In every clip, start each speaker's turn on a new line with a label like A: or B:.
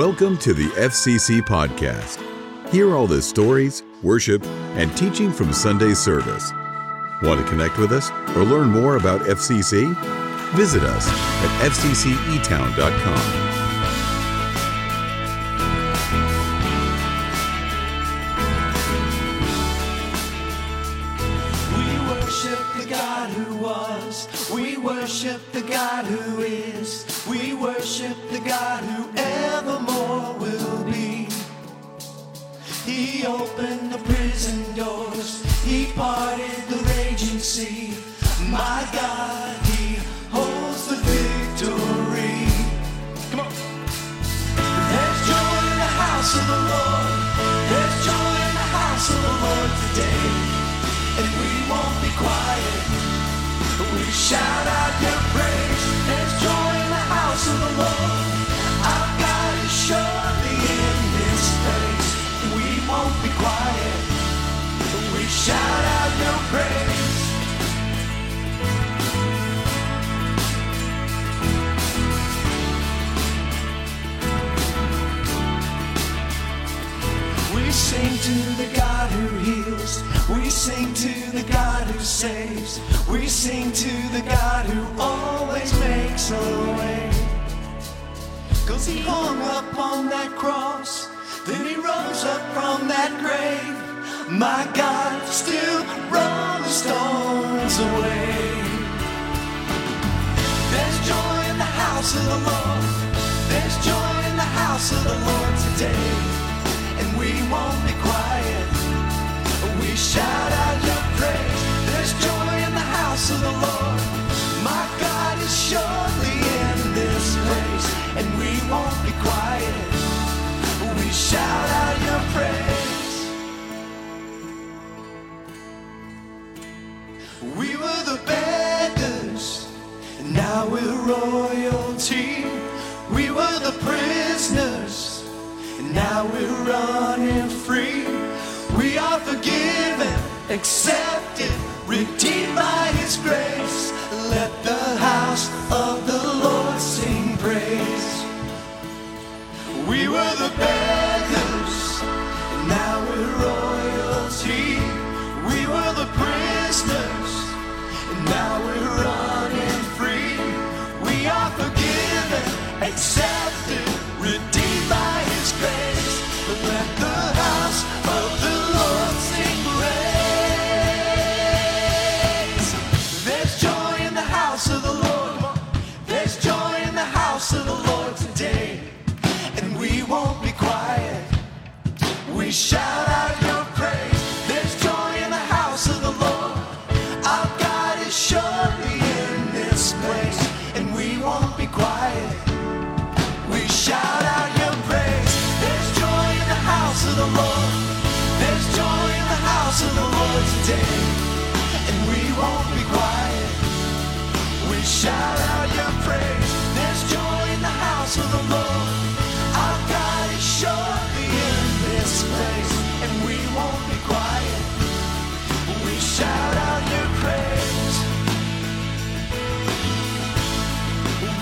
A: Welcome to the FCC Podcast. Hear all the stories, worship, and teaching from Sunday service. Want to connect with us or learn more about FCC? Visit us at fccetown.com.
B: shout out your praise. The house of the Lord. Our God is surely in place. We won't be quiet. We shout out your praise. We sing to the God who heals. We sing to the God who saves. We sing to the God who always makes a way. Cause he hung up on that cross, then he rose up from that grave. My God still rolls the stones away. There's joy in the house of the Lord. There's joy in the house of the Lord today and we won't be quiet. Royalty. We were the prisoners, and now we're running free. We are forgiven, accepted, redeemed by His grace. Let the house of the Lord sing praise. We were the beggars, and now we're royalty. We were the prisoners, and now we're running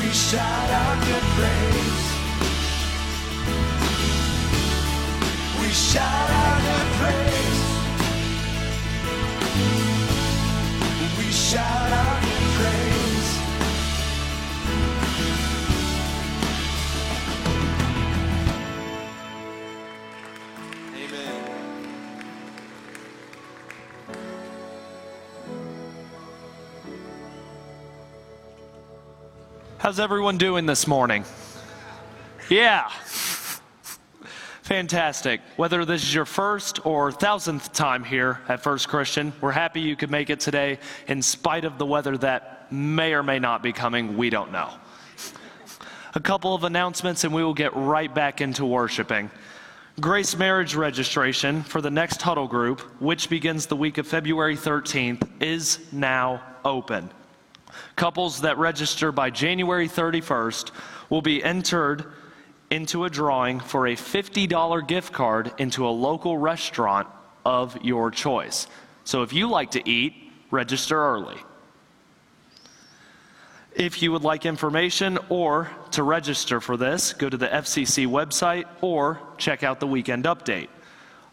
B: We shout out your praise. We shout out your praise. We shout
C: How's everyone doing this morning? Yeah. Fantastic. Whether this is your first or thousandth time here at First Christian, we're happy you could make it today in spite of the weather that may or may not be coming. We don't know. A couple of announcements and we will get right back into worshiping. Grace Marriage registration for the next huddle group, which begins the week of February 13th, is now open. Couples that register by January 31st will be entered into a drawing for a $50 gift card into a local restaurant of your choice. So if you like to eat, register early. If you would like information or to register for this, go to the FCC website or check out the weekend update.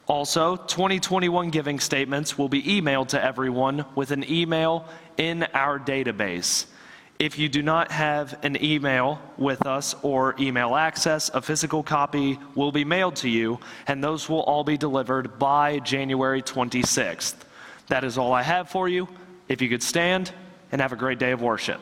C: Also, 2021 giving statements will be emailed to everyone with an email in our database. If you do not have an email with us or email access, a physical copy will be mailed to you, and those will all be delivered by January 26th. That is all I have for you. If you could stand and have a great day of worship.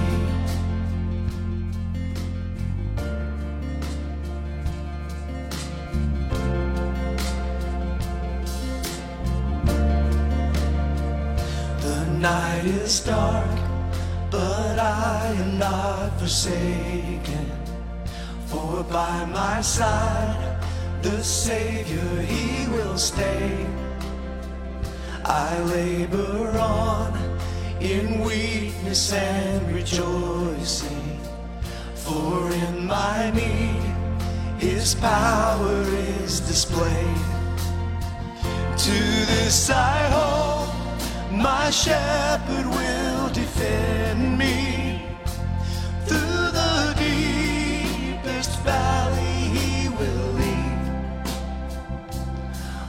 B: Night is dark, but I am not forsaken. For by my side, the Savior, He will stay. I labor on in weakness and rejoicing. For in my need, His power is displayed. To this I hope, my shepherd will defend me. Through the deepest valley he will lead.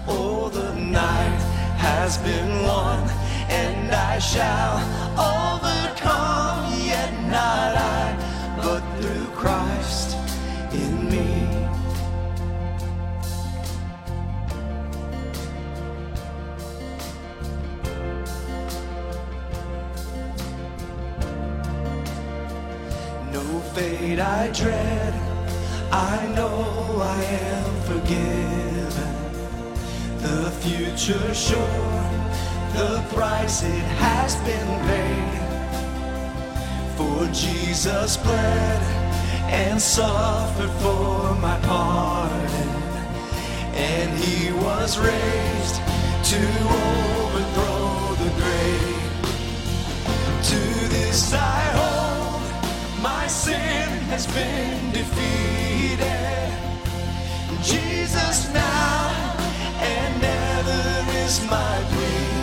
B: Oh, the night has been won, and I shall overcome, future sure, the price it has been paid. For Jesus bled and suffered for my pardon, and he was raised to overthrow the grave. To this I hold, my sin has been defeated. Jesus now is my plea.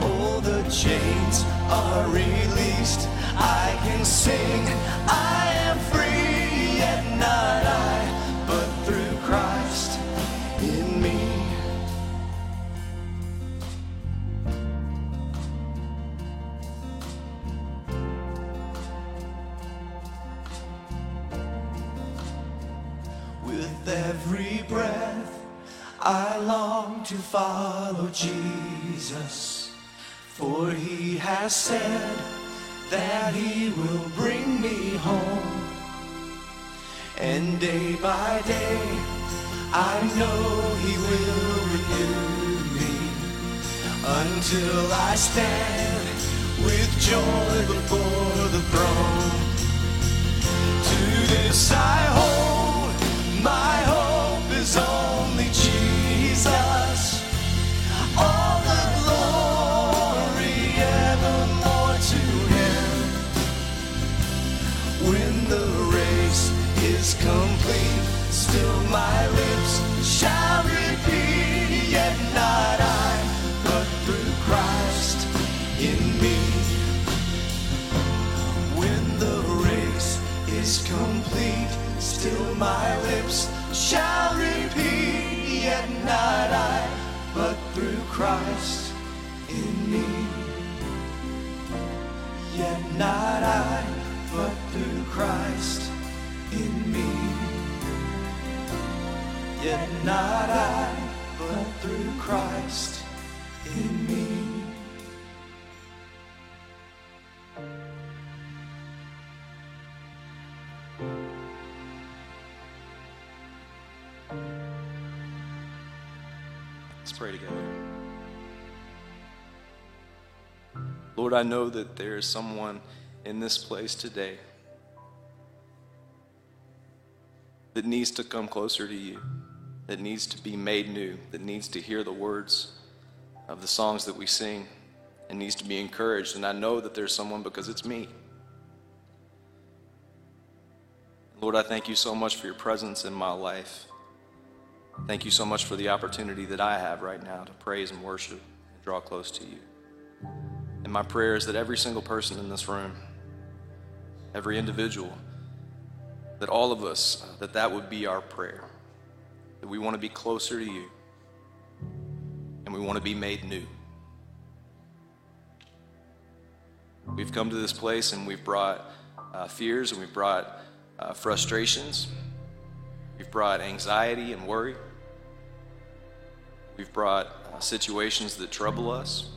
B: Oh, the chains are released. I can sing. I follow Jesus, for he has said that he will bring me home. And day by day, I know he will renew me until I stand with joy before the throne. To this I hold, Christ in me. Yet not I, but through Christ in me. Yet not I, but through Christ in me.
D: Lord, I know that there is someone in this place today that needs to come closer to you, that needs to be made new, that needs to hear the words of the songs that we sing, and needs to be encouraged. And I know that there's someone because it's me. Lord, I thank you so much for your presence in my life. Thank you so much for the opportunity that I have right now to praise and worship and draw close to you. And my prayer is that every single person in this room, every individual, that all of us, that that would be our prayer. That we want to be closer to you and we want to be made new. We've come to this place and we've brought uh, fears and we've brought uh, frustrations. We've brought anxiety and worry. We've brought uh, situations that trouble us.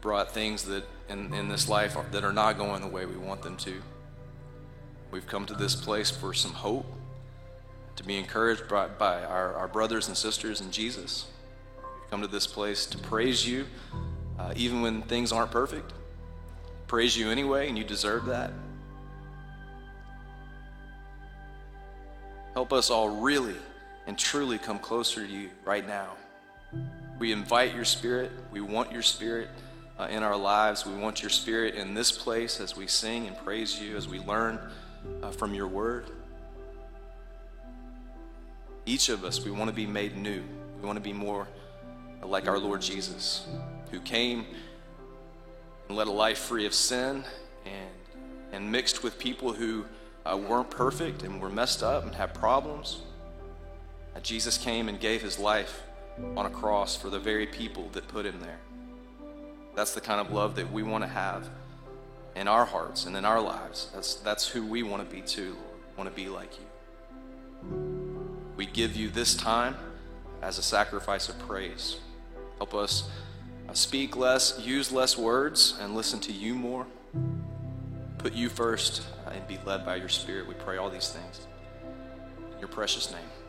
D: Brought things that in, in this life are, that are not going the way we want them to. We've come to this place for some hope, to be encouraged by, by our, our brothers and sisters in Jesus. We've come to this place to praise you, uh, even when things aren't perfect. Praise you anyway, and you deserve that. Help us all really and truly come closer to you right now. We invite your spirit. We want your spirit uh, in our lives. We want your spirit in this place as we sing and praise you, as we learn uh, from your word. Each of us, we want to be made new. We want to be more like our Lord Jesus, who came and led a life free of sin and, and mixed with people who uh, weren't perfect and were messed up and had problems. Uh, Jesus came and gave his life on a cross for the very people that put him there. That's the kind of love that we want to have in our hearts and in our lives. That's, that's who we want to be too, Lord. Want to be like you. We give you this time as a sacrifice of praise. Help us uh, speak less, use less words, and listen to you more. Put you first uh, and be led by your Spirit. We pray all these things. In your precious name.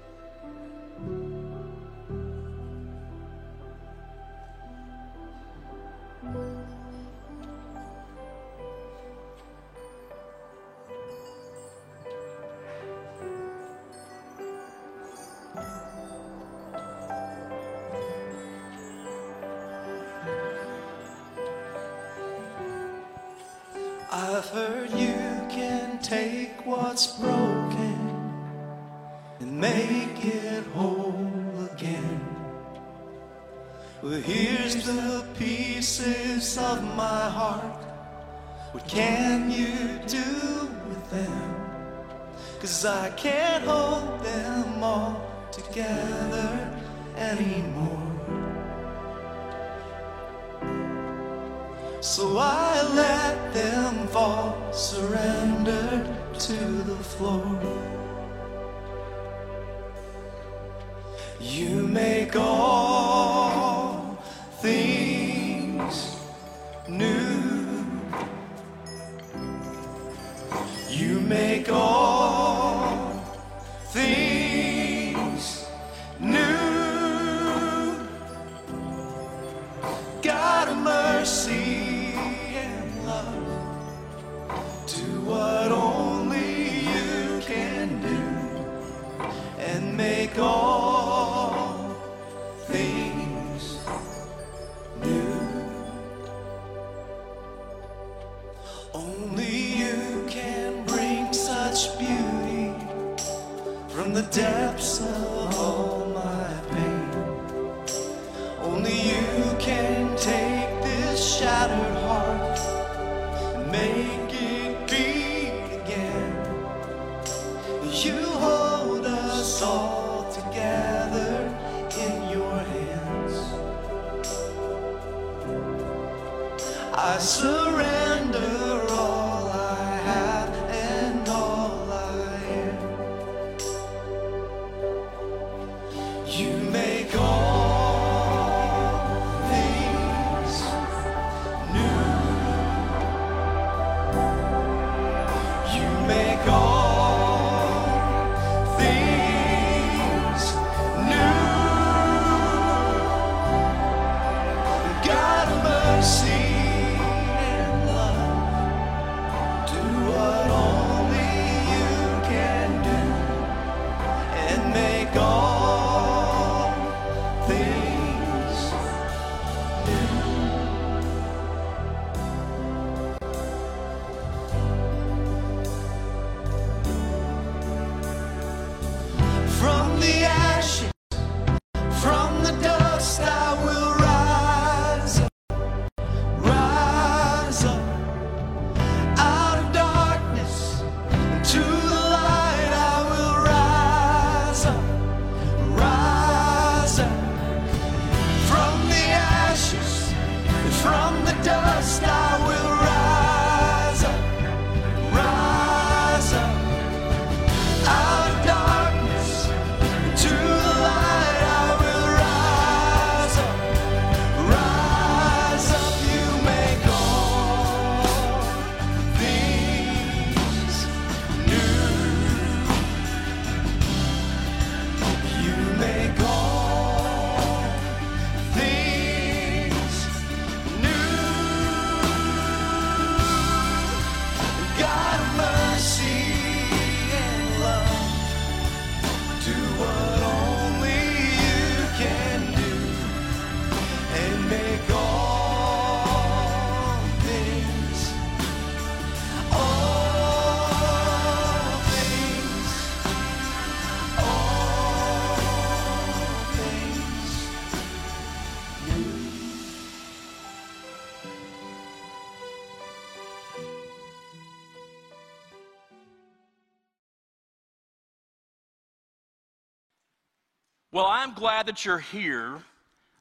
B: Well,
E: I'm glad that you're here.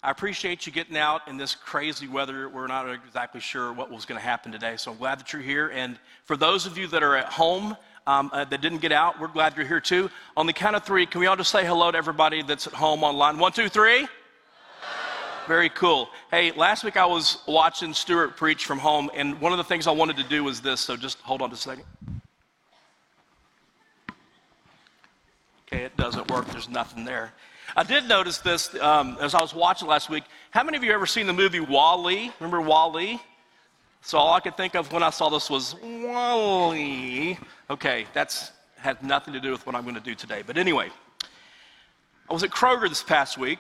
E: I appreciate you getting out in this crazy weather. We're not exactly sure what was going to happen today, so I'm glad that you're here. And for those of you that are at home um, uh, that didn't get out, we're glad you're here too. On the count of three, can we all just say hello to everybody that's at home online? One, two, three. Very cool. Hey, last week I was watching Stuart preach from home, and one of the things I wanted to do was this, so just hold on just a second. Okay, it doesn't work. There's nothing there. I did notice this um, as I was watching last week. How many of you ever seen the movie Wall-E? Remember Wall-E? So all I could think of when I saw this was Wall-E. Okay, that's had nothing to do with what I'm going to do today. But anyway, I was at Kroger this past week.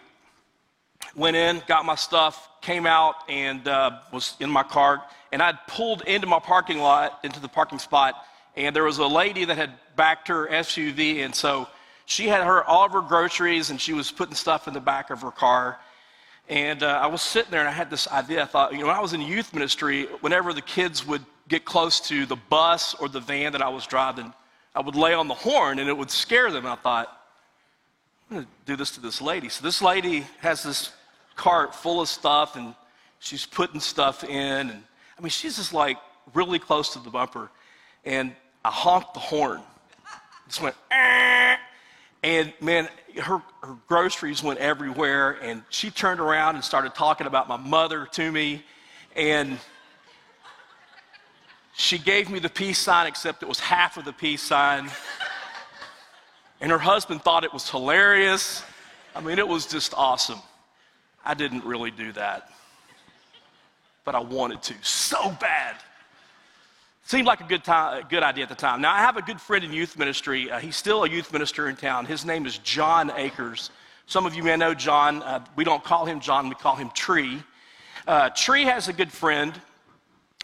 E: Went in, got my stuff, came out, and uh, was in my car. And I'd pulled into my parking lot, into the parking spot, and there was a lady that had backed her SUV, and so she had her all of her groceries, and she was putting stuff in the back of her car. And uh, I was sitting there, and I had this idea. I thought, you know, when I was in youth ministry, whenever the kids would get close to the bus or the van that I was driving, I would lay on the horn, and it would scare them. I thought, I'm going to do this to this lady. So this lady has this cart full of stuff, and she's putting stuff in. And I mean, she's just like really close to the bumper. And I honked the horn. Just went, "Eh." And man, her, her groceries went everywhere. And she turned around and started talking about my mother to me. And she gave me the peace sign, except it was half of the peace sign. And her husband thought it was hilarious. I mean, it was just awesome. I didn't really do that, but I wanted to so bad. Seemed like a good, time, a good idea at the time. Now, I have a good friend in youth ministry. Uh, he's still a youth minister in town. His name is John Akers. Some of you may know John. Uh, we don't call him John, we call him Tree. Uh, Tree has a good friend,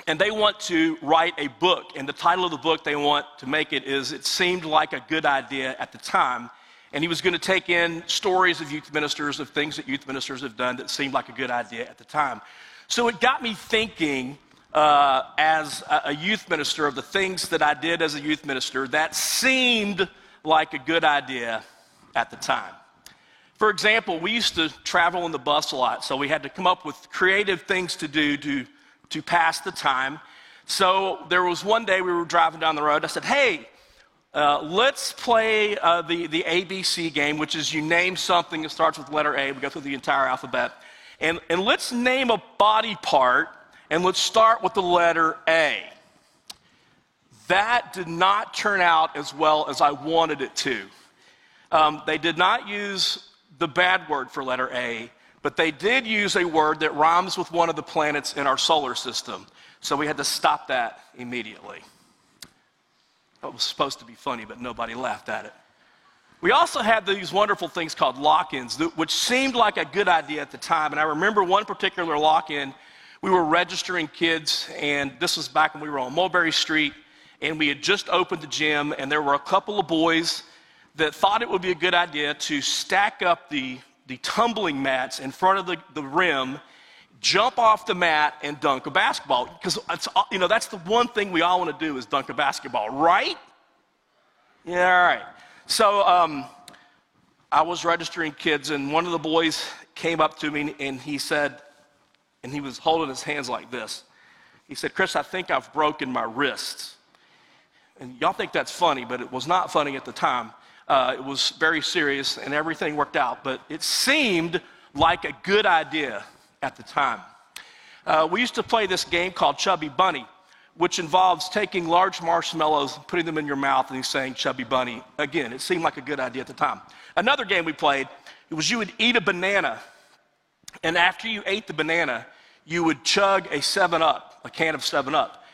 E: and they want to write a book. And the title of the book they want to make it is It Seemed Like a Good Idea at the Time. And he was going to take in stories of youth ministers, of things that youth ministers have done that seemed like a good idea at the time. So it got me thinking uh, as a, youth minister of the things that I did as a youth minister that seemed like a good idea at the time. For example, we used to travel on the bus a lot, so we had to come up with creative things to do to to pass the time. So there was one day we were driving down the road. I said, Hey, uh, let's play uh, the, the ABC game, which is you name something that starts with letter A. We go through the entire alphabet. And, and let's name a body part, and let's start with the letter A. That did not turn out as well as I wanted it to. Um, they did not use the bad word for letter A, but they did use a word that rhymes with one of the planets in our solar system. So we had to stop that immediately. It was supposed to be funny, but nobody laughed at it. We also had these wonderful things called lock ins, which seemed like a good idea at the time. And I remember one particular lock in, we were registering kids, and this was back when we were on Mulberry Street, and we had just opened the gym, and there were a couple of boys that thought it would be a good idea to stack up the, the tumbling mats in front of the, the rim, jump off the mat, and dunk a basketball. Because you know that's the one thing we all want to do is dunk a basketball, right? Yeah, all right. So um, I was registering kids, and one of the boys came up to me and he said, and he was holding his hands like this. He said, Chris, I think I've broken my wrists. And y'all think that's funny, but it was not funny at the time. Uh, it was very serious and everything worked out, but it seemed like a good idea at the time. Uh, we used to play this game called Chubby Bunny, which involves taking large marshmallows, putting them in your mouth, and saying Chubby Bunny. Again, it seemed like a good idea at the time. Another game we played, it was you would eat a banana, and after you ate the banana, you would chug a 7 Up, a can of 7 Up.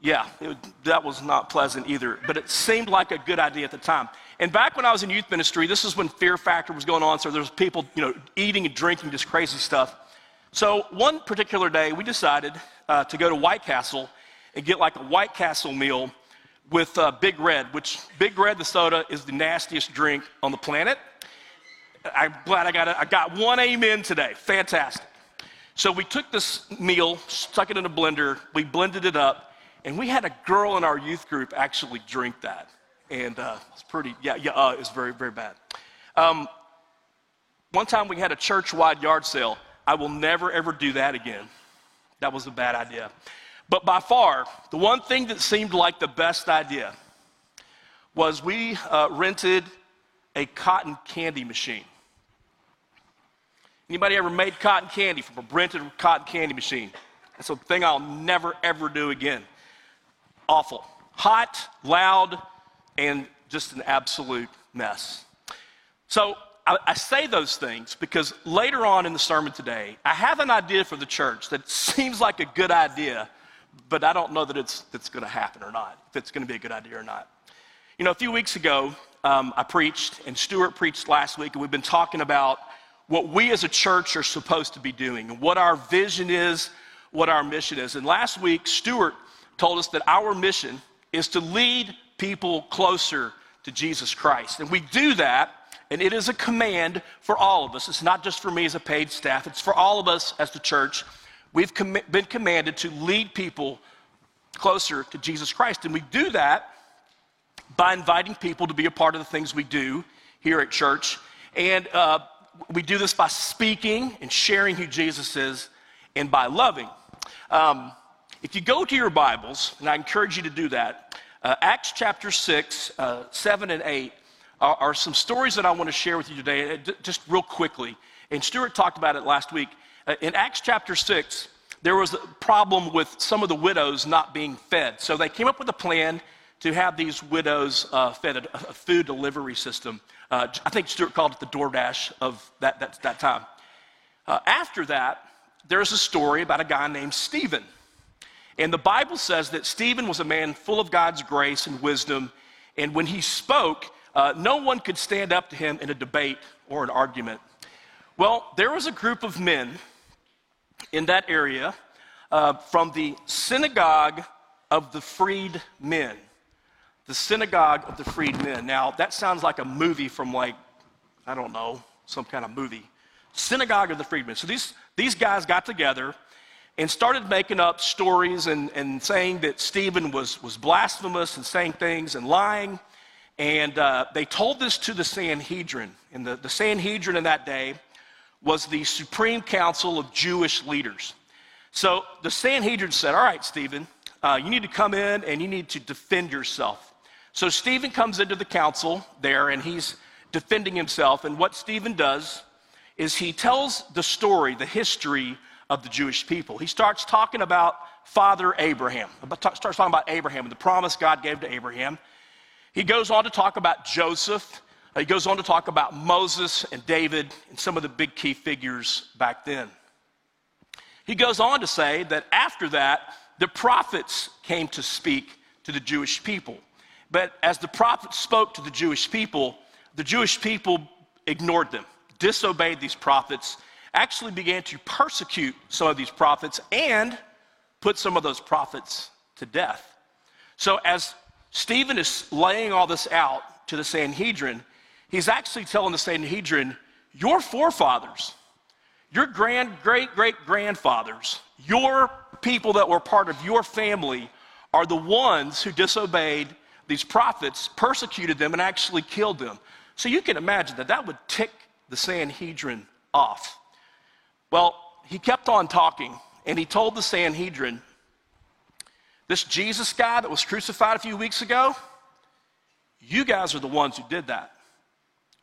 E: Yeah, it, that was not pleasant either, but it seemed like a good idea at the time. And back when I was in youth ministry, this is when Fear Factor was going on, so there was people, you know, eating and drinking just crazy stuff. So one particular day, we decided uh, to go to White Castle and get like a White Castle meal with uh, Big Red, which Big Red, the soda, is the nastiest drink on the planet. I'm glad I got. I got one amen today. Fantastic. So we took this meal, stuck it in a blender, we blended it up, and we had a girl in our youth group actually drink that. And uh, it's pretty, yeah, yeah, uh, it's very, very bad. Um, one time we had a church wide yard sale. I will never, ever do that again. That was a bad idea. But by far, the one thing that seemed like the best idea was we uh, rented a cotton candy machine. Anybody ever made cotton candy from a rented cotton candy machine? That's a thing I'll never, ever do again awful. Hot, loud, and just an absolute mess. So I, I, say those things because later on in the sermon today, I have an idea for the church that seems like a good idea, but I don't know that it's, it's going to happen or not, if it's going to be a good idea or not. You know, a few weeks ago, um, I preached, and Stuart preached last week, and we've been talking about what we as a church are supposed to be doing and what our vision is, what our mission is. And last week, Stuart told us that our mission is to lead people closer to Jesus Christ. And we do that, and it is a command for all of us. It's not just for me as a paid staff, it's for all of us as the church. We've com- been commanded to lead people closer to Jesus Christ. And we do that by inviting people to be a part of the things we do here at church. And uh, we do this by speaking and sharing who Jesus is and by loving. Um, if you go to your Bibles, and I encourage you to do that, uh, Acts chapter 6, uh, 7 and 8 are, are, some stories that I want to share with you today, uh, just real quickly. And Stuart talked about it last week. Uh, in Acts chapter 6, there was a problem with some of the widows not being fed. So they came up with a plan to have these widows uh, fed a, a, food delivery system. Uh, I think Stuart called it the DoorDash of that, that, that time. after that, there's a story about a guy named Stephen. And the Bible says that Stephen was a man full of God's grace and wisdom. And when he spoke, uh, no one could stand up to him in a debate or an argument. Well, there was a group of men in that area uh, from the synagogue of the freed men. The synagogue of the freedmen. Now, that sounds like a movie from, like, I don't know, some kind of movie. Synagogue of the freedmen. So these, these guys got together and started making up stories and, and saying that Stephen was, was blasphemous and saying things and lying. And uh, they told this to the Sanhedrin. And the, the Sanhedrin in that day was the supreme council of Jewish leaders. So the Sanhedrin said, All right, Stephen, uh, you need to come in and you need to defend yourself. So Stephen comes into the council there and he's defending himself. And what Stephen does is he tells the story, the history of the Jewish people. He starts talking about Father Abraham, starts talking about Abraham and the promise God gave to Abraham. He goes on to talk about Joseph. He goes on to talk about Moses and David and some of the big key figures back then. He goes on to say that after that, the prophets came to speak to the Jewish people. But as the prophets spoke to the Jewish people, the Jewish people ignored them, disobeyed these prophets, actually began to persecute some of these prophets and put some of those prophets to death. So as Stephen is laying all this out to the Sanhedrin, he's actually telling the Sanhedrin, your forefathers, your grand, great, great grandfathers, your people that were part of your family are the ones who disobeyed these prophets, persecuted them, and actually killed them. So you can imagine that that would tick the Sanhedrin off. Well, he kept on talking, and he told the Sanhedrin, This Jesus guy that was crucified a few weeks ago, you guys are the ones who did that.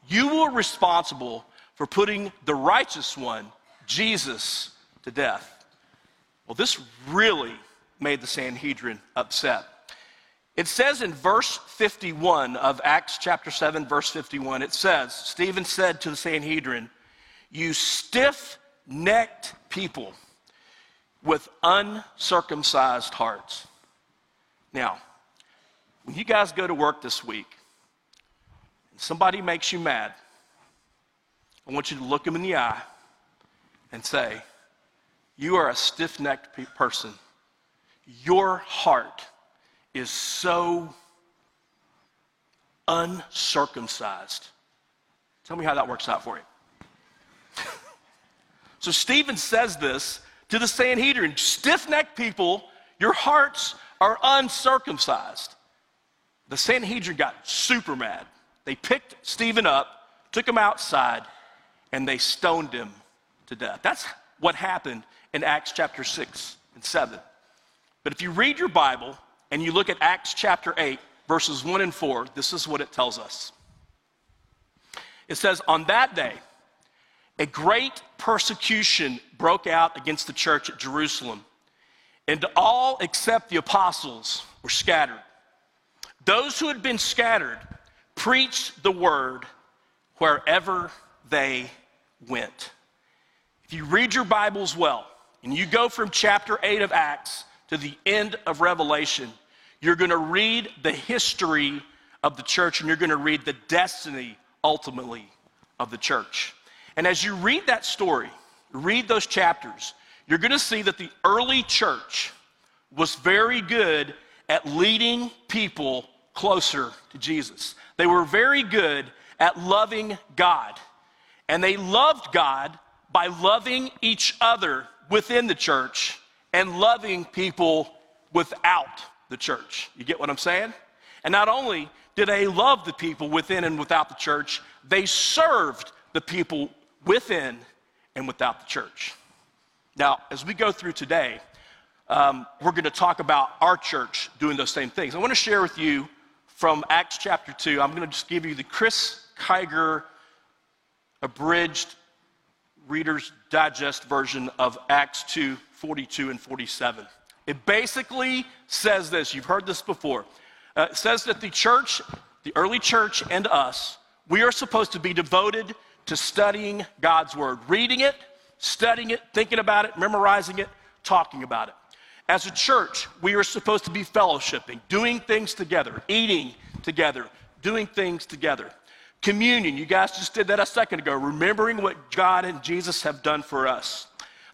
E: You were responsible for putting the righteous one Jesus to death. Well, this really made the Sanhedrin upset. It says in verse 51 of Acts chapter 7, verse 51, it says, Stephen said to the Sanhedrin, You stiff necked people with uncircumcised hearts. Now, when you guys go to work this week and somebody makes you mad, I want you to look them in the eye and say, You are a stiff necked person. Your heart is so uncircumcised. Tell me how that works out for you. so Stephen says this to the Sanhedrin stiff necked people, your hearts are uncircumcised. The Sanhedrin got super mad. They picked Stephen up, took him outside, and they stoned him to death. That's what happened in Acts chapter 6 and 7. But if you read your Bible and you look at Acts chapter 8, verses 1 and 4, this is what it tells us. It says, On that day, a great persecution broke out against the church at Jerusalem, and all except the apostles were scattered. Those who had been scattered preached the word wherever they went. If you read your Bibles well, and you go from chapter 8 of Acts to the end of Revelation, you're going to read the history of the church and you're going to read the destiny, ultimately, of the church. And as you read that story, read those chapters, you're going to see that the early church was very good at leading people closer to Jesus. They were very good at loving God. And they loved God by loving each other within the church and loving people without the church. You get what I'm saying? And not only did they love the people within and without the church, they served the people within and without the church. Now, as we go through today, um, we're going to talk about our church doing those same things. I want to share with you from Acts chapter 2. I'm going to just give you the Chris Kiger abridged Reader's Digest version of Acts 2 42 and 47. It basically says this. You've heard this before. Uh, it says that the church, the early church, and us, we are supposed to be devoted to studying God's word, reading it, studying it, thinking about it, memorizing it, talking about it. As a church, we are supposed to be fellowshipping, doing things together, eating together, doing things together. Communion, you guys just did that a second ago, remembering what God and Jesus have done for us.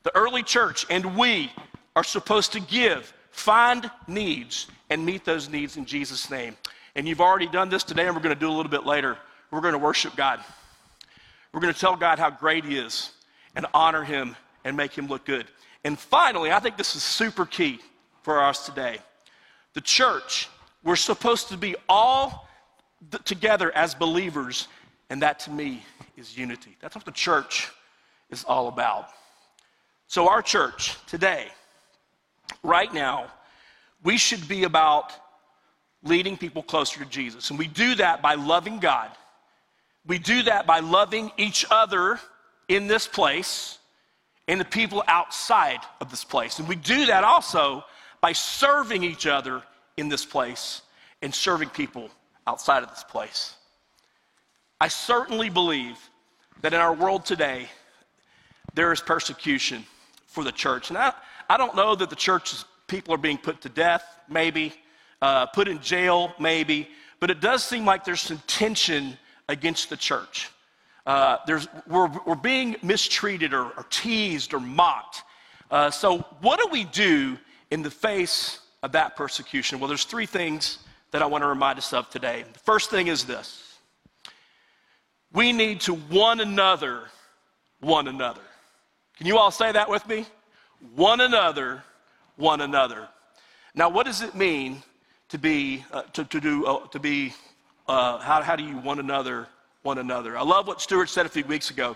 E: The early church and we are supposed to give, find needs, and meet those needs in Jesus' name. And you've already done this today, and we're going to do a little bit later. We're going to worship God. We're going to tell God how great He is and honor Him and make Him look good. And finally, I think this is super key for us today. The church, we're supposed to be all together as believers, and that to me is unity. That's what the church is all about. So, our church today, right now, we should be about leading people closer to Jesus. And we do that by loving God. We do that by loving each other in this place and the people outside of this place. And we do that also by serving each other in this place and serving people outside of this place. I certainly believe that in our world today, there is persecution for the church. And I, I don't know that the church's people are being put to death, maybe, uh, put in jail, maybe, but it does seem like there's some tension against the church. Uh, there's, we're, we're being mistreated or, or teased or mocked. Uh, so, what do we do in the face of that persecution? Well, there's three things that I want to remind us of today. The first thing is this we need to one another, one another. Can you all say that with me? One another, one another. Now, what does it mean to be, uh, to, to, do, uh, to be, uh, how, how do you one another, one another? I love what Stuart said a few weeks ago.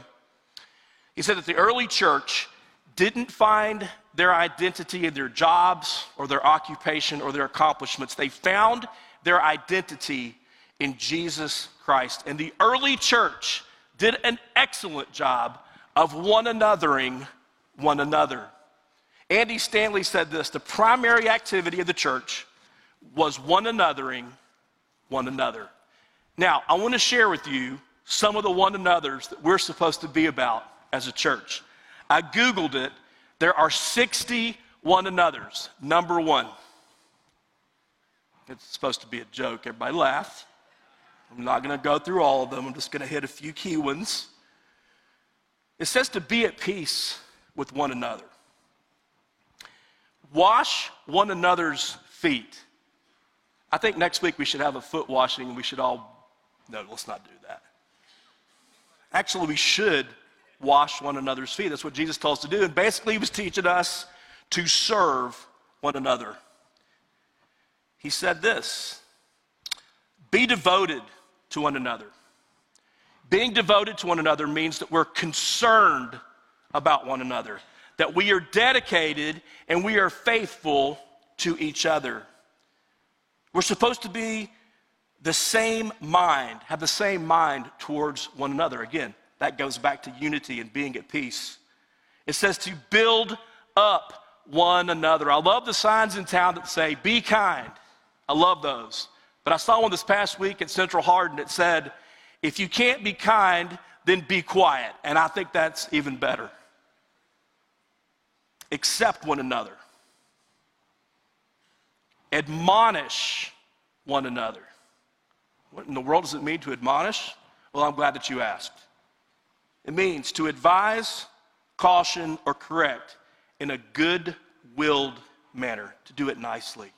E: He said that the early church didn't find their identity in their jobs or their occupation or their accomplishments. They found their identity in Jesus Christ. And the early church did an excellent job of one anothering one another. Andy Stanley said this the primary activity of the church was one anothering one another. Now, I want to share with you some of the one another's that we're supposed to be about as a church. I Googled it. There are 60 one another's. Number one. It's supposed to be a joke. Everybody laugh. I'm not going to go through all of them. I'm just going to hit a few key ones. It says to be at peace with one another. Wash one another's feet. I think next week we should have a foot washing and we should all, no, let's not do that. Actually, we should wash one another's feet. That's what Jesus told us to do. And basically, he was teaching us to serve one another. He said this be devoted to one another. Being devoted to one another means that we're concerned about one another, that we are dedicated and we are faithful to each other. We're supposed to be the same mind, have the same mind towards one another. Again, that goes back to unity and being at peace. It says to build up one another. I love the signs in town that say, be kind. I love those. But I saw one this past week at Central Hardin that said, if you can't be kind, then be quiet. And I think that's even better. Accept one another, admonish one another. What in the world does it mean to admonish? Well, I'm glad that you asked. It means to advise, caution, or correct in a good willed manner, to do it nicely.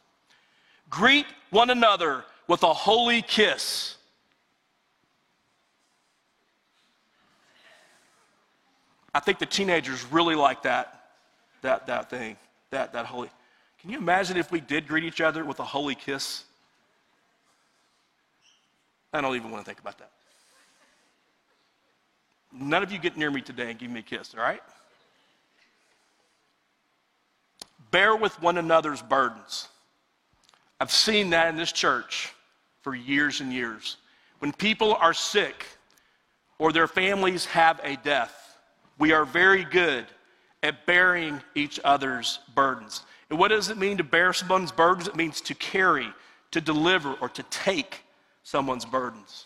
E: Greet one another with a holy kiss. I think the teenagers really like that, that, that thing, that, that holy. Can you imagine if we did greet each other with a holy kiss? I don't even want to think about that. None of you get near me today and give me a kiss, all right? Bear with one another's burdens. I've seen that in this church for years and years. When people are sick or their families have a death, we are very good at bearing each other's burdens. And what does it mean to bear someone's burdens? It means to carry, to deliver, or to take someone's burdens.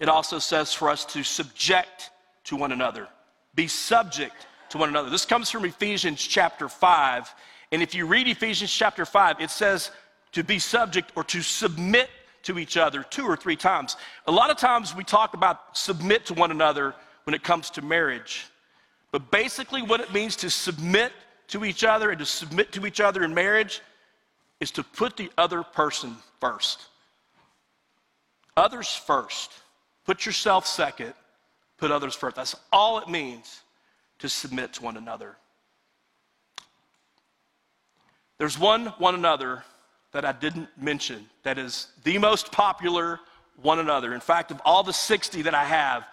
E: It also says for us to subject to one another, be subject to one another. This comes from Ephesians chapter 5. And if you read Ephesians chapter 5, it says to be subject or to submit to each other two or three times. A lot of times we talk about submit to one another when it comes to marriage. But basically, what it means to submit to each other and to submit to each other in marriage is to put the other person first. Others first. Put yourself second, put others first. That's all it means to submit to one another. There's one one another that I didn't mention that is the most popular one another. In fact, of all the 60 that I have,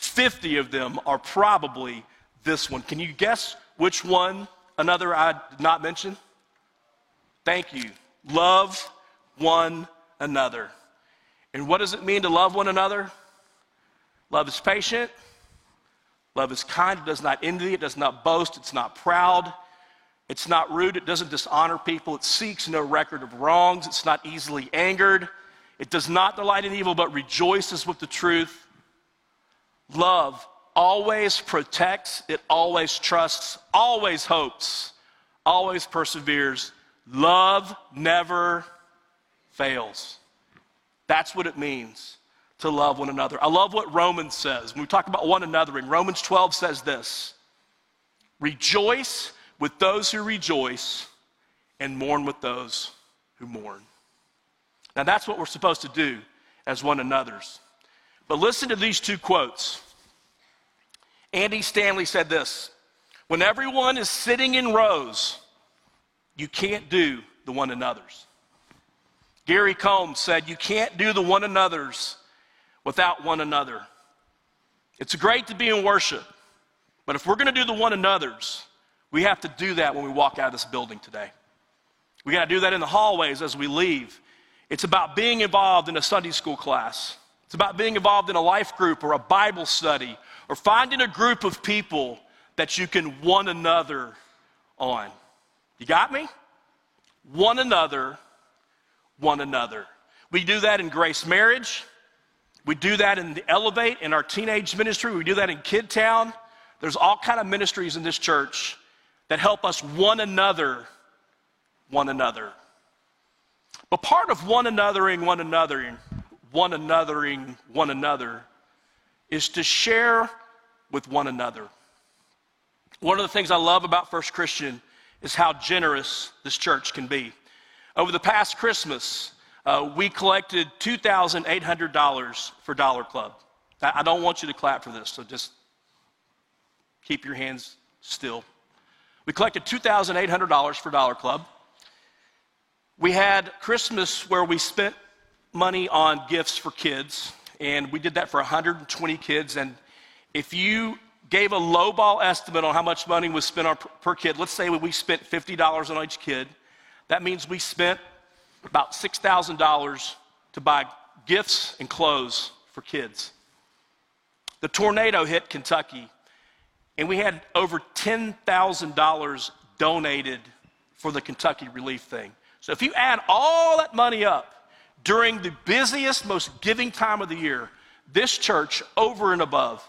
E: 50 of them are probably this one. Can you guess which one another I did not mention? Thank you. Love one another. And what does it mean to love one another? Love is patient. Love is kind. It does not envy. It does not boast. It's not proud. It's not rude. It doesn't dishonor people. It seeks no record of wrongs. It's not easily angered. It does not delight in evil, but rejoices with the truth. Love always protects. It always trusts, always hopes, always perseveres. Love never fails. That's what it means to love one another. I love what Romans says. When we talk about one another, in Romans 12 says this Rejoice with those who rejoice, and mourn with those who mourn. Now, that's what we're supposed to do as one another's. But listen to these two quotes. Andy Stanley said this When everyone is sitting in rows, you can't do the one another's. Gary Combs said, You can't do the one another's without one another. It's great to be in worship, but if we're going to do the one another's, we have to do that when we walk out of this building today. We got to do that in the hallways as we leave. It's about being involved in a Sunday school class. It's about being involved in a life group or a Bible study or finding a group of people that you can one another on. You got me? One another, one another. We do that in Grace Marriage. We do that in the Elevate in our teenage ministry. We do that in Kid Town. There's all kind of ministries in this church that help us one another, one another. But part of one anothering one another, one anothering one another, is to share with one another. One of the things I love about First Christian is how generous this church can be. Over the past Christmas, uh, we collected $2,800 for Dollar Club. I don't want you to clap for this, so just keep your hands still. We collected $2,800 for Dollar Club. We had Christmas where we spent money on gifts for kids, and we did that for 120 kids. And if you gave a lowball estimate on how much money was spent on per kid, let's say we spent $50 on each kid, that means we spent about $6,000 to buy gifts and clothes for kids. The tornado hit Kentucky and we had over $10,000 donated for the Kentucky relief thing. So if you add all that money up during the busiest, most giving time of the year, this church, over and above,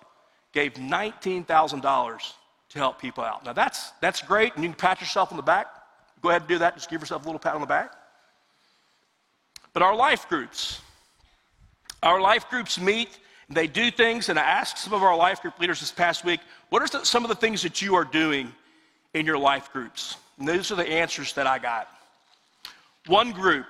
E: gave $19,000 to help people out. Now that's, that's great, and you can pat yourself on the back. Go ahead and do that. Just give yourself a little pat on the back. But our life groups, our life groups meet they do things, and I asked some of our life group leaders this past week, what are some of the things that you are doing in your life groups? And these are the answers that I got. One group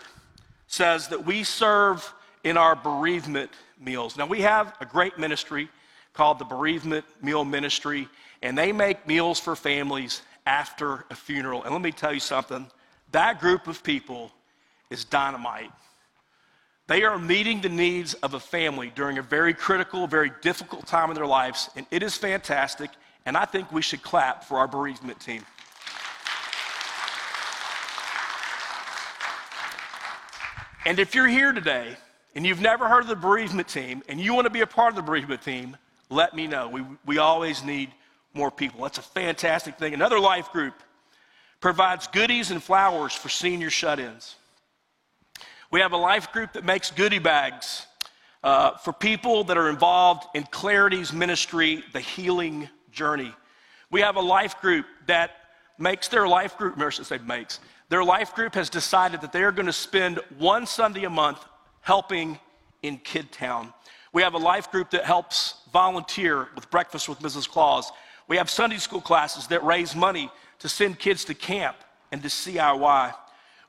E: says that we serve in our bereavement meals. Now, we have a great ministry called the Bereavement Meal Ministry, and they make meals for families after a funeral. And let me tell you something that group of people is dynamite. They are meeting the needs of a family during a very critical, very difficult time in their lives, and it is fantastic. And I think we should clap for our bereavement team. And if you're here today and you've never heard of the bereavement team and you want to be a part of the bereavement team, let me know. We, we always need more people. That's a fantastic thing. Another life group provides goodies and flowers for senior shut ins. We have a life group that makes goodie bags uh, for people that are involved in Clarity's ministry, the healing journey. We have a life group that makes their life group, should say makes, their life group has decided that they are going to spend one Sunday a month helping in Kid Town. We have a life group that helps volunteer with Breakfast with Mrs. Claus. We have Sunday school classes that raise money to send kids to camp and to CIY.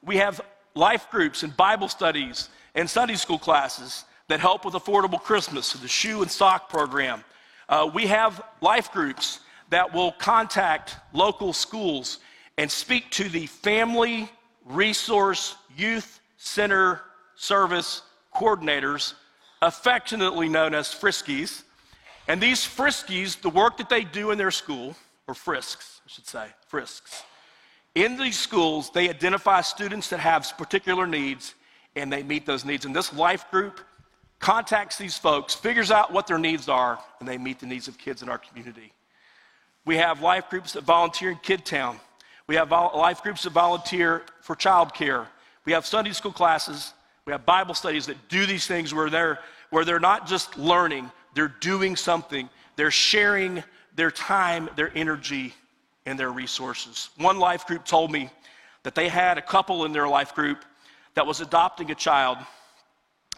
E: We have life groups and Bible studies and Sunday school classes that help with affordable Christmas, the shoe and sock program. Uh, we have life groups that will contact local schools and speak to the Family Resource Youth Center Service Coordinators, affectionately known as Friskies. And these Friskies, the work that they do in their school, or Frisks, I should say, Frisks, In these schools, they identify students that have particular needs and they meet those needs. And this life group contacts these folks, figures out what their needs are, and they meet the needs of kids in our community. We have life groups that volunteer in Kid Town. We have life groups that volunteer for childcare. We have Sunday school classes. We have Bible studies that do these things where they're, where they're not just learning, they're doing something. They're sharing their time, their energy, and their resources. One life group told me that they had a couple in their life group that was adopting a child,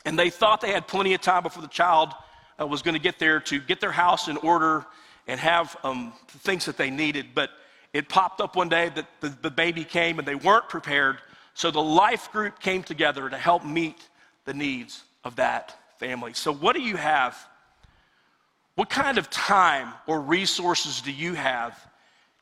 E: and they thought they had plenty of time before the child uh, was going to get there to get their house in order and have um, things that they needed. But it popped up one day that the, the baby came and they weren't prepared. So the life group came together to help meet the needs of that family. So, what do you have? What kind of time or resources do you have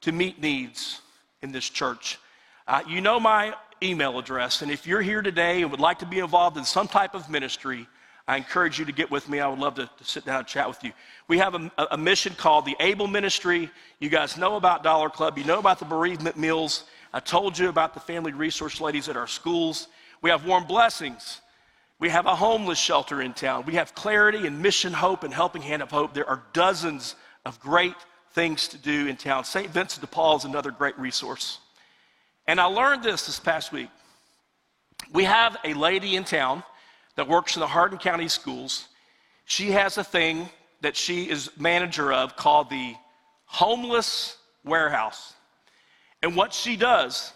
E: to meet needs in this church? Uh, you know my email address, and if you're here today and would like to be involved in some type of ministry, I encourage you to get with me. I would love to, to sit down and chat with you. We have a, a, mission called the Able Ministry. You guys know about Dollar Club, you know about the bereavement meals. I told you about the family resource ladies at our schools. We have warm blessings. We have a homeless shelter in town. We have clarity and mission hope and helping hand of hope. There are dozens of great things to do in town. St. Vincent de Paul is another great resource. And I learned this this past week. We have a lady in town that works in the Hardin County schools. She has a thing that she is manager of called the Homeless Warehouse. And what she does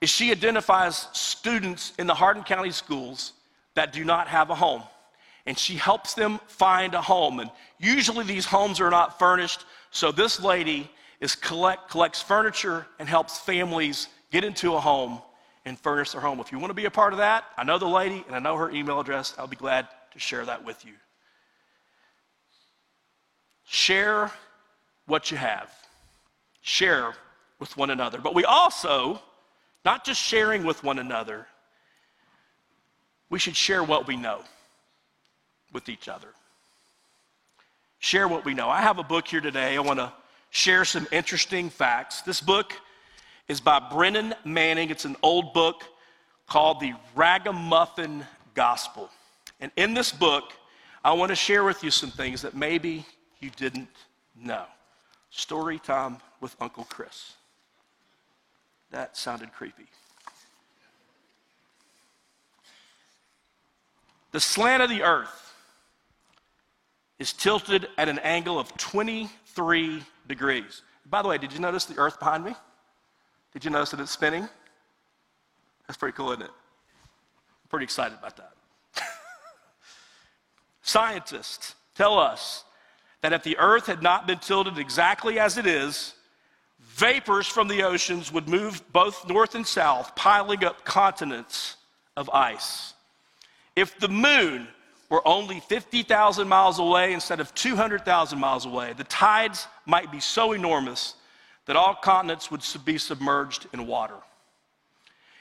E: is she identifies students in the Hardin County schools that do not have a home. And she helps them find a home. And usually these homes are not furnished. So this lady is collect, collects furniture and helps families get into a home and furnish their home. If you want to be a part of that, I know the lady and I know her email address. I'll be glad to share that with you. Share what you have, share with one another. But we also, not just sharing with one another, we should share what we know with each other. Share what we know. I have a book here today. I want to share some interesting facts. This book is by Brennan Manning. It's an old book called The Ragamuffin Gospel. And in this book, I want to share with you some things that maybe you didn't know. Story time with Uncle Chris. That sounded creepy. The slant of the earth is tilted at an angle of 23 degrees. By the way, did you notice the earth behind me? Did you notice that it's spinning? That's pretty cool, isn't it? I'm pretty excited about that. Scientists tell us that if the earth had not been tilted exactly as it is, vapors from the oceans would move both north and south, piling up continents of ice. If the moon were only 50,000 miles away instead of 200,000 miles away, the tides might be so enormous that all continents would be submerged in water.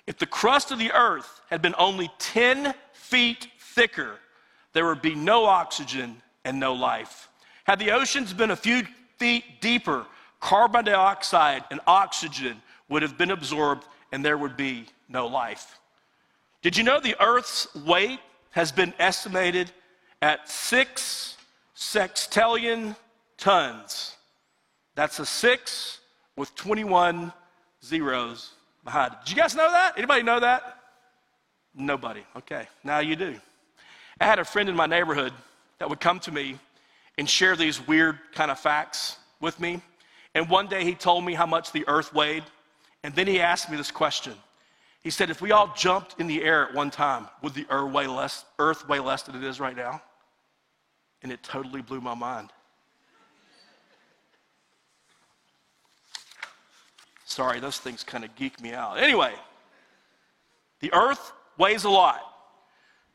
E: If the crust of the earth had been only 10 feet thicker, there would be no oxygen and no life. Had the oceans been a few feet deeper, carbon dioxide and oxygen would have been absorbed and there would be no life. Did you know the Earth's weight has been estimated at six sextillion tons? That's a six with 21 zeros behind it. Did you guys know that? Anybody know that? Nobody. Okay, now you do. I had a friend in my neighborhood that would come to me and share these weird kind of facts with me. And one day he told me how much the earth weighed. And then he asked me this question. He said, if we all jumped in the air at one time, would the earth weigh less, earth weigh less than it is right now? And it totally blew my mind. Sorry, those things kind of geek me out. Anyway, the earth weighs a lot,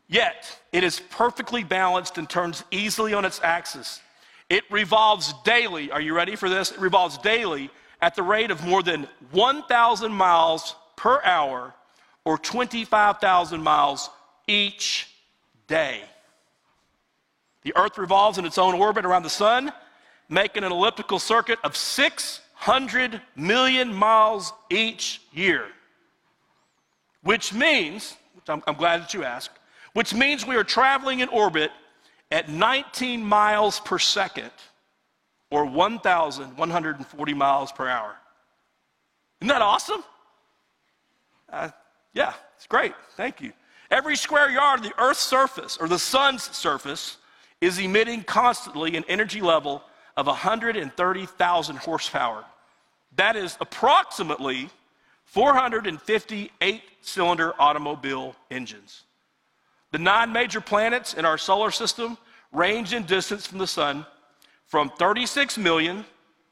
E: yet it is perfectly balanced and turns easily on its axis. It revolves daily. Are you ready for this? It revolves daily at the rate of more than 1,000 miles per hour or 25,000 miles each day. The earth revolves in its own orbit around the sun, making an elliptical circuit of 6 100 million miles each year. Which means, which I'm, I'm glad that you asked, which means we are traveling in orbit at 19 miles per second or 1,140 miles per hour. Isn't that awesome? Uh, yeah, it's great. Thank you. Every square yard of the Earth's surface or the sun's surface is emitting constantly an energy level of 130,000 horsepower. That is approximately 458 cylinder automobile engines. The nine major planets in our solar system range in distance from the sun from 36 million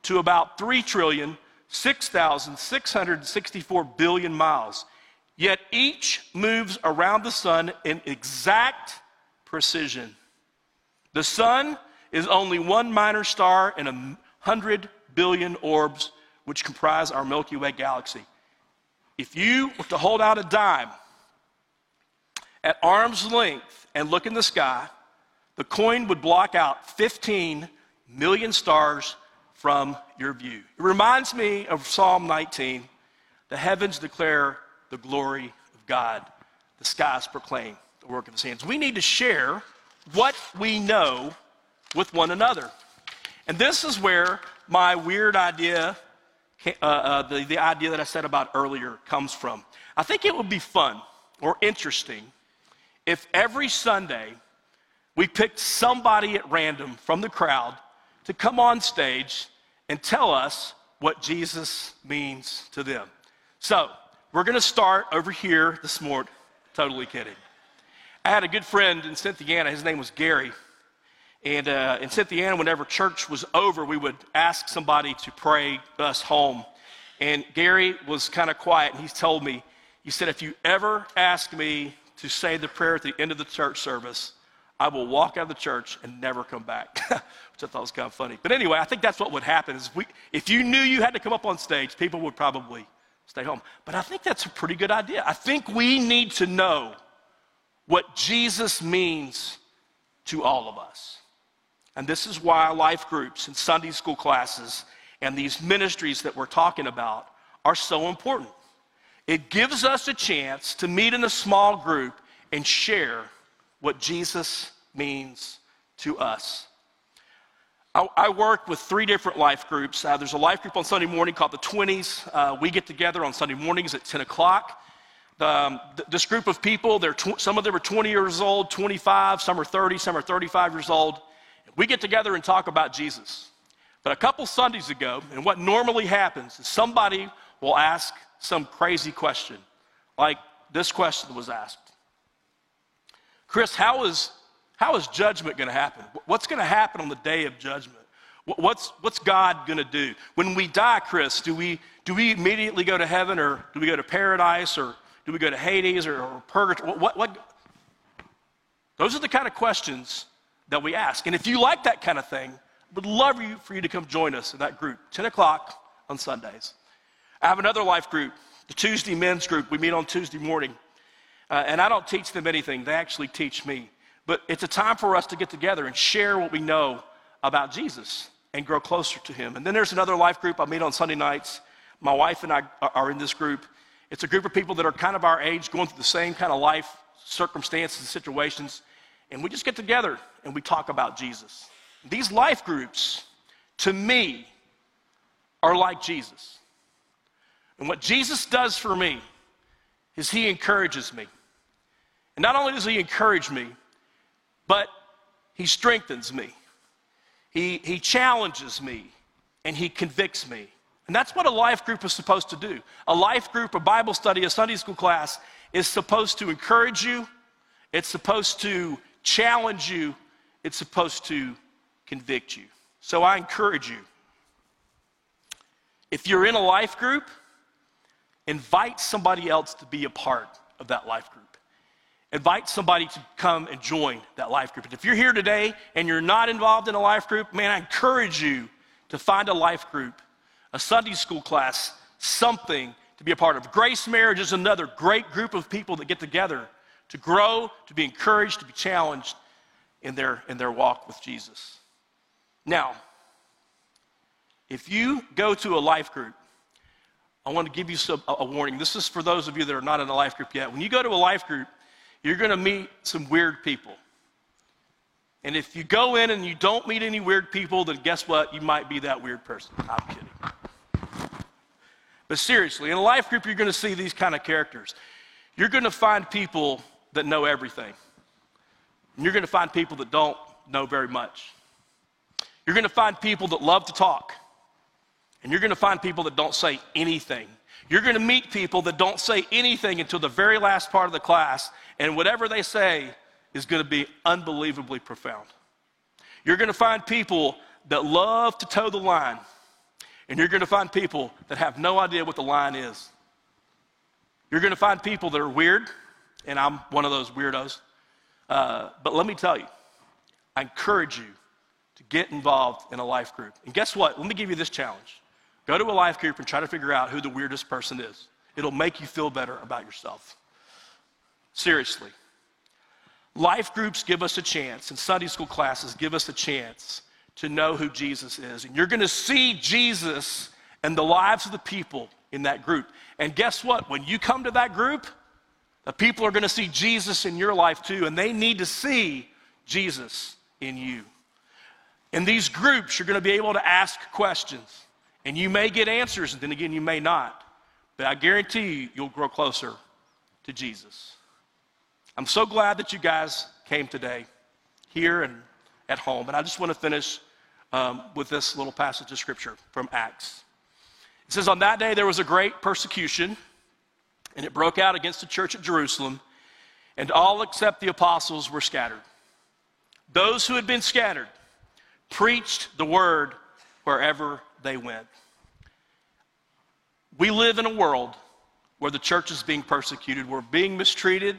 E: to about 3 trillion, 6,664 billion miles. Yet each moves around the sun in exact precision. The sun is only one minor star in a hundred billion orbs which comprise our Milky Way galaxy. If you were to hold out a dime at arm's length and look in the sky, the coin would block out 15 million stars from your view. It reminds me of Psalm 19 the heavens declare the glory of God, the skies proclaim the work of his hands. We need to share what we know with one another. And this is where my weird idea, uh, uh, the, the idea that I said about earlier, comes from. I think it would be fun or interesting if every Sunday we picked somebody at random from the crowd to come on stage and tell us what Jesus means to them. So, we're going to start over here this morning. Totally kidding. I had a good friend in Cynthiana. His name was Gary. And uh, in Cynthiana, whenever church was over, we would ask somebody to pray us home. And Gary was kind of quiet, and he told me, he said, if you ever ask me to say the prayer at the end of the church service, I will walk out of the church and never come back, which I thought was kind of funny. But anyway, I think that's what would happen is we, if you knew you had to come up on stage, people would probably stay home. But I think that's a pretty good idea. I think we need to know what Jesus means to all of us. And this is why life groups and Sunday school classes and these ministries that we're talking about are so important. It gives us a chance to meet in a small group and share what Jesus means to us. I, I work with three different life groups. Uh, there's a life group on Sunday morning called the 20s. Uh, we get together on Sunday mornings at 10 o'clock. Um, th- this group of people, tw- some of them are 20 years old, 25, some are 30, some are 35 years old. We get together and talk about Jesus. But a couple Sundays ago, and what normally happens is somebody will ask some crazy question, like this question was asked Chris, how is, how is judgment going to happen? What's going to happen on the day of judgment? What's, what's God going to do? When we die, Chris, do we, do we immediately go to heaven or do we go to paradise or do we go to Hades or, or purgatory? What, what, Those are the kind of questions that we ask. And if you like that kind of thing, I would love you, for you to come join us in that group, 10 o'clock on Sundays. I have another life group, the Tuesday men's group. We meet on Tuesday morning. Uh, and I don't teach them anything, they actually teach me. But it's a time for us to get together and share what we know about Jesus and grow closer to him. And then there's another life group I meet on Sunday nights. My wife and I are in this group. It's a group of people that are kind of our age, going through the same kind of life circumstances and situations. And we just get together and we talk about Jesus. These life groups, to me, are like Jesus. And what Jesus does for me is he encourages me. And not only does he encourage me, but he strengthens me. He, he challenges me and he convicts me. And that's what a life group is supposed to do. A life group, a Bible study, a Sunday school class is supposed to encourage you, it's supposed to challenge you, it's supposed to convict you. So I encourage you. If you're in a life group, invite somebody else to be a part of that life group. Invite somebody to come and join that life group. And if you're here today and you're not involved in a life group, man, I encourage you to find a life group, a Sunday school class, something to be a part of. Grace Marriage is another great group of people that get together to grow, to be encouraged, to be challenged in their, in their walk with Jesus. Now, If you go to a life group, I want to give you some, a, a warning. This is for those of you that are not in a life group yet. When you go to a life group, you're going to meet some weird people. And if you go in and you don't meet any weird people, then guess what? You might be that weird person. I'm kidding. But seriously, in a life group, you're going to see these kind of characters. You're going to find people that know everything. And you're going to find people that don't know very much. You're going to find people that love to talk. And you're going to find people that don't say anything. You're going to meet people that don't say anything until the very last part of the class, and whatever they say is going to be unbelievably profound. You're going to find people that love to toe the line, and you're going to find people that have no idea what the line is. You're going to find people that are weird, and I'm one of those weirdos. Uh, but let me tell you, I encourage you to get involved in a life group. And guess what? Let me give you this challenge go to a life group and try to figure out who the weirdest person is. It'll make you feel better about yourself. Seriously. Life groups give us a chance, and Sunday school classes give us a chance to know who Jesus is. And you're going to see Jesus and the lives of the people in that group. And guess what? When you come to that group, the people are going to see Jesus in your life too, and they need to see Jesus in you. In these groups, you're going to be able to ask questions, and you may get answers, and then again, you may not. But I guarantee you, you'll grow closer to Jesus. I'm so glad that you guys came today, here and at home. And I just want to finish um, with this little passage of scripture from Acts. It says, On that day there was a great persecution, and it broke out against the church at Jerusalem, and all except the apostles were scattered. Those who had been scattered preached the word wherever they went. We live in a world where the church is being persecuted, we're being mistreated,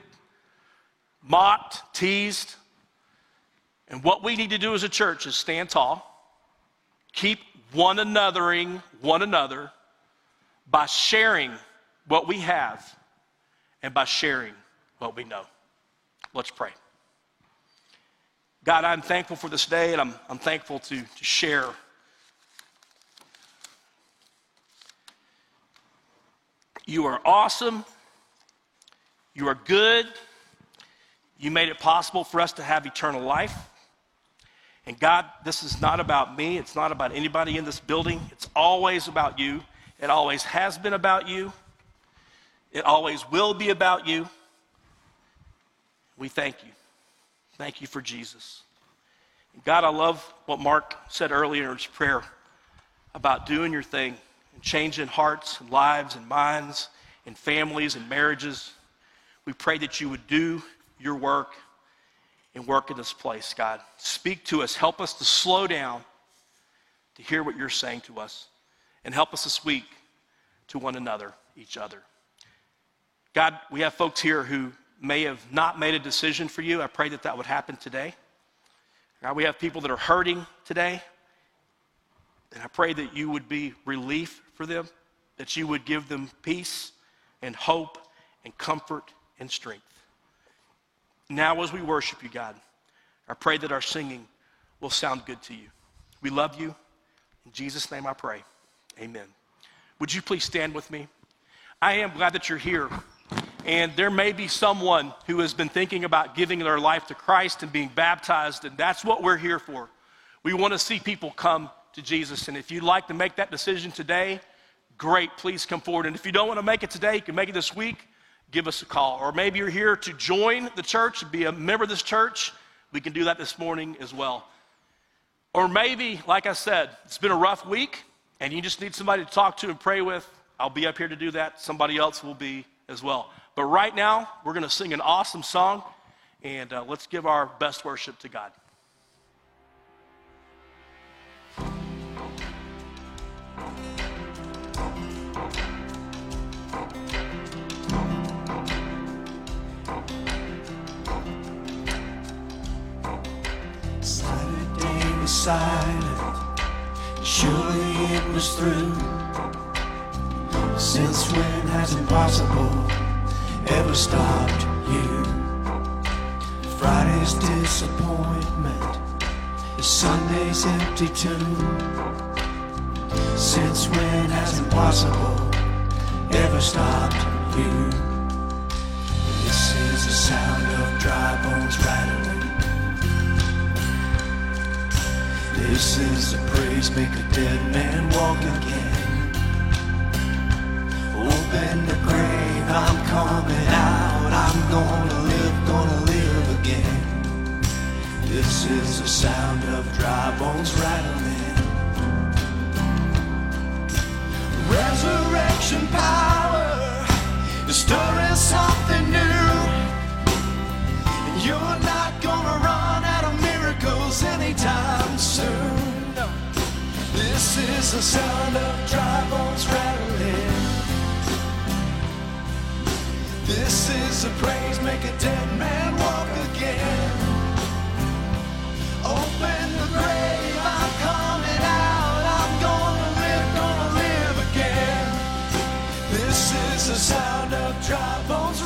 E: mocked, teased. And what we need to do as a church is stand tall, keep one anothering one another, by sharing what we have and by sharing what we know. Let's pray. God, I'm thankful for this day and I'm, I'm thankful to, to share. You are awesome. You are good. You made it possible for us to have eternal life. And God, this is not about me. It's not about anybody in this building. It's always about you. It always has been about you. It always will be about you. We thank you. Thank you for Jesus. God, I love what Mark said earlier in his prayer about doing your thing and changing hearts and lives and minds and families and marriages. We pray that you would do your work and work in this place, God. Speak to us. Help us to slow down to hear what you're saying to us and help us this week to one another, each other. God, we have folks here who may have not made a decision for you. I pray that that would happen today. God, we have people that are hurting today. And I pray that you would be relief for them, that you would give them peace and hope and comfort and strength. Now, as we worship you, God, I pray that our singing will sound good to you. We love you. In Jesus' name I pray. Amen. Would you please stand with me? I am glad that you're here. And there may be someone who has been thinking about giving their life to Christ and being baptized, and that's what we're here for. We want to see people come to Jesus. And if you'd like to make that decision today, great, please come forward. And if you don't want to make it today, you can make it this week, give us a call. Or maybe you're here to join the church, be a member of this church, we can do that this morning as well. Or maybe, like I said, it's been a rough week and you just need somebody to talk to and pray with. I'll be up here to do that. Somebody else will be as well. But right now, we're going to sing an awesome song, and uh, let's give our best worship to God.
B: Saturday was silent, surely it was through. Since when has impossible ever stopped you? Friday's disappointment, is Sunday's empty tomb. Since when has impossible ever stopped you? This is the sound of dry bones rattling. This is the praise make a dead man walk again. Open the grave, I'm coming out. I'm gonna live, gonna live again. This is the sound of dry bones rattling. Resurrection power is stirring something new. And you're not gonna run out of miracles anytime soon. This is the sound of dry bones rattling. This is a praise, make a dead man walk again. Open the grave, I'm coming out. I'm gonna live, gonna live again. This is the sound of dry bones